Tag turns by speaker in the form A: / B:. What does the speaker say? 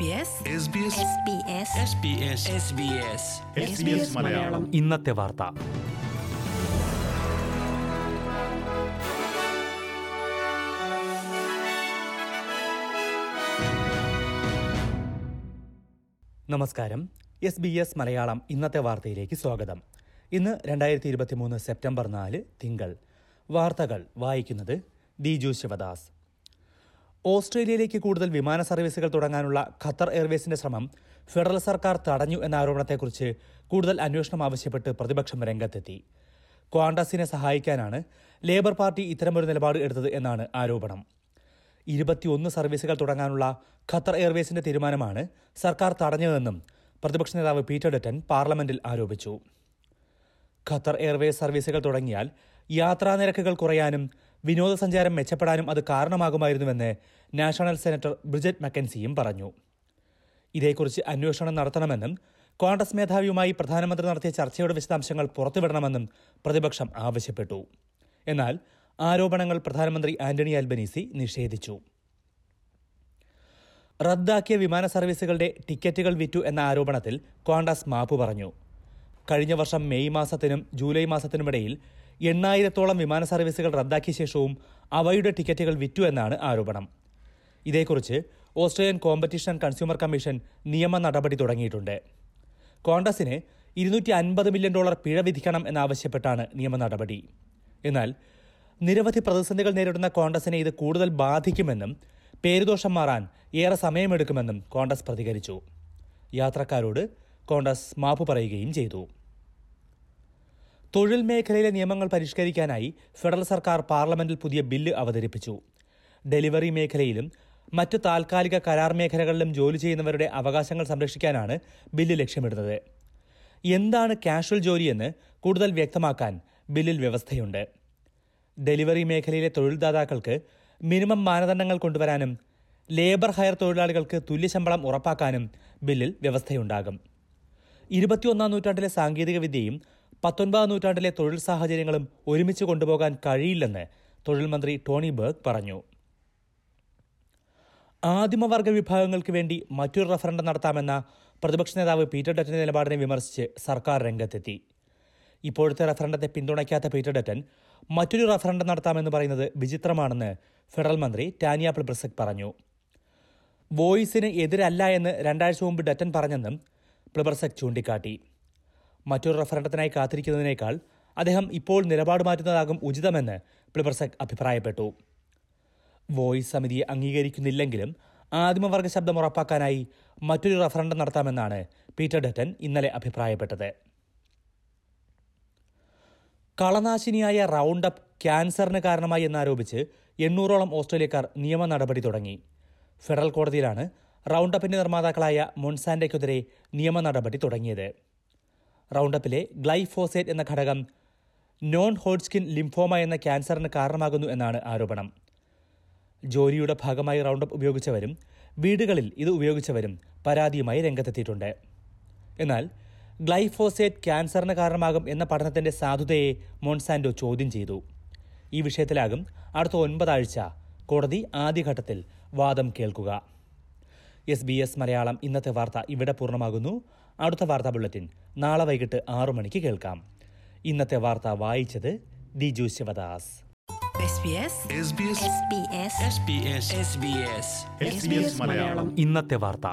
A: SBS
B: SBS
C: Malayalam.
D: ഇന്നത്തെ വാർത്ത. നമസ്കാരം. എസ് ബി എസ് മലയാളം ഇന്നത്തെ വാർത്തയിലേക്ക് സ്വാഗതം. ഇന്ന് രണ്ടായിരത്തി ഇരുപത്തി മൂന്ന് സെപ്റ്റംബർ നാല് തിങ്കൾ. വാർത്തകൾ വായിക്കുന്നത് ദിജു ശിവദാസ്. ഓസ്ട്രേലിയയിലേക്ക് കൂടുതൽ വിമാന സർവീസുകൾ തുടങ്ങാനുള്ള ഖത്തർ എയർവേസിന്റെ ശ്രമം ഫെഡറൽ സർക്കാർ തടഞ്ഞു എന്ന ആരോപണത്തെക്കുറിച്ച് കൂടുതൽ അന്വേഷണം ആവശ്യപ്പെട്ട് പ്രതിപക്ഷം രംഗത്തെത്തി. ക്വാണ്ടസിനെ സഹായിക്കാനാണ് ലേബർ പാർട്ടി ഇത്തരമൊരു നിലപാട് എടുത്തത് എന്നാണ് ആരോപണം. ഇരുപത്തിയൊന്ന് സർവീസുകൾ തുടങ്ങാനുള്ള ഖത്തർ എയർവേസിന്റെ തീരുമാനമാണ് സർക്കാർ തടഞ്ഞതെന്നും പ്രതിപക്ഷ നേതാവ് പീറ്റർ ഡറ്റൻ പാർലമെന്റിൽ ആരോപിച്ചു. ഖത്തർ എയർവേസ് സർവീസുകൾ തുടങ്ങിയാൽ യാത്രാ നിരക്കുകൾ കുറയാനും വിനോദസഞ്ചാരം മെച്ചപ്പെടാനും അത് കാരണമാകുമായിരുന്നുവെന്ന് നാഷണൽ സെനറ്റർ ബ്രിജറ്റ് മക്കൻസിയും പറഞ്ഞു. ഇതേക്കുറിച്ച് അന്വേഷണം നടത്തണമെന്നും കോൺഗ്രസ് മേധാവിയുമായി പ്രധാനമന്ത്രി നടത്തിയ ചർച്ചയുടെ വിശദാംശങ്ങൾ പുറത്തുവിടണമെന്നും പ്രതിപക്ഷം ആവശ്യപ്പെട്ടു. എന്നാൽ ആരോപണങ്ങൾ പ്രധാനമന്ത്രി ആന്റണി അൽബനീസി നിഷേധിച്ചു. റദ്ദാക്കിയ വിമാന സർവീസുകളുടെ ടിക്കറ്റുകൾ വിറ്റു എന്ന ആരോപണത്തിൽ കോൺഗ്രസ് മാപ്പു പറഞ്ഞു. കഴിഞ്ഞ വർഷം മെയ് മാസത്തിനും ജൂലൈ മാസത്തിനുമിടയിൽ എണ്ണായിരത്തോളം വിമാന സർവീസുകൾ റദ്ദാക്കിയ ശേഷവും അവയുടെ ടിക്കറ്റുകൾ വിറ്റു എന്നാണ് ആരോപണം. ഇതേക്കുറിച്ച് ഓസ്ട്രേലിയൻ കോമ്പറ്റീഷൻ കൺസ്യൂമർ കമ്മീഷൻ നിയമ നടപടി തുടങ്ങിയിട്ടുണ്ട്. കോൺഗ്രസിന് ഇരുന്നൂറ്റി അൻപത് മില്യൺ ഡോളർ പിഴ വിധിക്കണം എന്നാവശ്യപ്പെട്ടാണ് നിയമ നടപടി. എന്നാൽ നിരവധി പ്രതിസന്ധികൾ നേരിടുന്ന കോൺഗ്രസിനെ ഇത് കൂടുതൽ ബാധിക്കുമെന്നും പേരുദോഷം മാറാൻ ഏറെ സമയമെടുക്കുമെന്നും കോൺഗ്രസ് പ്രതികരിച്ചു. യാത്രക്കാരോട് കോൺഗ്രസ് മാപ്പ് പറയുകയും ചെയ്തു. തൊഴിൽ മേഖലയിലെ നിയമങ്ങൾ പരിഷ്കരിക്കാനായി ഫെഡറൽ സർക്കാർ പാർലമെന്റിൽ പുതിയ ബില്ല് അവതരിപ്പിച്ചു. ഡെലിവറി മേഖലയിലും മറ്റ് താൽക്കാലിക കരാർ മേഖലകളിലും ജോലി ചെയ്യുന്നവരുടെ അവകാശങ്ങൾ സംരക്ഷിക്കാനാണ് ബില്ല് ലക്ഷ്യമിടുന്നത്. എന്താണ് കാഷ്വൽ ജോലിയെന്ന് കൂടുതൽ വ്യക്തമാക്കാൻ ബില്ലിൽ വ്യവസ്ഥയുണ്ട്. ഡെലിവറി മേഖലയിലെ തൊഴിൽദാതാക്കൾക്ക് മിനിമം മാനദണ്ഡങ്ങൾ കൊണ്ടുവരാനും ലേബർ ഹയർ തൊഴിലാളികൾക്ക് തുല്യശമ്പളം ഉറപ്പാക്കാനും ബില്ലിൽ വ്യവസ്ഥയുണ്ടാകും. ഇരുപത്തിയൊന്നാം നൂറ്റാണ്ടിലെ സാങ്കേതികവിദ്യയും പത്തൊൻപതാം നൂറ്റാണ്ടിലെ തൊഴിൽ സാഹചര്യങ്ങളും ഒരുമിച്ച് കൊണ്ടുപോകാൻ കഴിയില്ലെന്ന് തൊഴിൽ മന്ത്രി ടോണി ബർഗ് പറഞ്ഞു. ആദിമവർഗ വിഭാഗങ്ങൾക്ക് വേണ്ടി മറ്റൊരു റഫറൻഡം നടത്താമെന്ന പ്രതിപക്ഷ നേതാവ് പീറ്റർ ഡറ്റന്റെ നിലപാടിനെ വിമർശിച്ച് സർക്കാർ രംഗത്തെത്തി. ഇപ്പോഴത്തെ റഫറൻഡത്തെ പിന്തുണയ്ക്കാത്ത പീറ്റർ ഡറ്റൻ മറ്റൊരു റഫറൻഡം നടത്താമെന്ന് പറയുന്നത് വിചിത്രമാണെന്ന് ഫെഡറൽ മന്ത്രി ടാനിയ പ്ലിബ്രസക് പറഞ്ഞു. വോയിസിന് എതിരല്ല എന്ന് രണ്ടാഴ്ച മുമ്പ് ഡറ്റൻ പറഞ്ഞെന്നും പ്ലിബർസക് ചൂണ്ടിക്കാട്ടി. മറ്റൊരു റഫറണ്ടത്തിനായി കാത്തിരിക്കുന്നതിനേക്കാൾ അദ്ദേഹം ഇപ്പോൾ നിലപാട് മാറ്റുന്നതാകും ഉചിതമെന്ന് പ്ലിബർസക് അഭിപ്രായപ്പെട്ടു. വോയിസ് സമിതിയെ അംഗീകരിക്കുന്നില്ലെങ്കിലും ആദിമവർഗ ശബ്ദം ഉറപ്പാക്കാനായി മറ്റൊരു റഫറൻഡം നടത്താമെന്നാണ് പീറ്റർ ഡറ്റൻ ഇന്നലെ അഭിപ്രായപ്പെട്ടത്. കളനാശിനിയായ റൗണ്ട് അപ്പ് ക്യാൻസറിന് കാരണമായി എന്നാരോപിച്ച് എണ്ണൂറോളം ഓസ്ട്രേലിയക്കാർ നിയമ നടപടി തുടങ്ങി. ഫെഡറൽ കോടതിയിലാണ് റൗണ്ട് അപ്പിന്റെ നിർമ്മാതാക്കളായ മൊൺസാൻഡയ്ക്കെതിരെ നിയമ നടപടി തുടങ്ങിയത്. റൗണ്ടപ്പിലെ ഗ്ലൈഫോസേറ്റ് എന്ന ഘടകം നോൺ ഹോഡ്സ്കിൻ ലിംഫോമ എന്ന ക്യാൻസറിന് കാരണമാകുന്നു എന്നാണ് ആരോപണം. ജോലിയുടെ ഭാഗമായി റൗണ്ടപ്പ് ഉപയോഗിച്ചവരും വീടുകളിൽ ഇത് ഉപയോഗിച്ചവരും പരാതിയുമായി രംഗത്തെത്തിയിട്ടുണ്ട്. എന്നാൽ ഗ്ലൈഫോസേറ്റ് ക്യാൻസറിന് കാരണമാകും എന്ന പഠനത്തിന്റെ സാധുതയെ മോൺസാൻഡോ ചോദ്യം ചെയ്തു. ഈ വിഷയത്തിലാകും അടുത്ത ഒൻപതാഴ്ച കോടതി ആദ്യഘട്ടത്തിൽ വാദം കേൾക്കുക. എസ് ബി എസ് മലയാളം ഇന്നത്തെ വാർത്ത ഇവിടെ പൂർണമാകുന്നു. അടുത്ത വാർത്താ ബുള്ളറ്റിൻ. നാളെ വൈകിട്ട് ആറു മണിക്ക് കേൾക്കാം. ഇന്നത്തെ വാർത്ത വായിച്ചത് Diju Sivadas.
A: SBS
B: SBS
C: SBS
B: SBS
C: Malayalam.
D: ഇന്നത്തെ വാർത്ത.